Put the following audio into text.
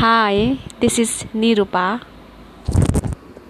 Hi, this is Nirupa.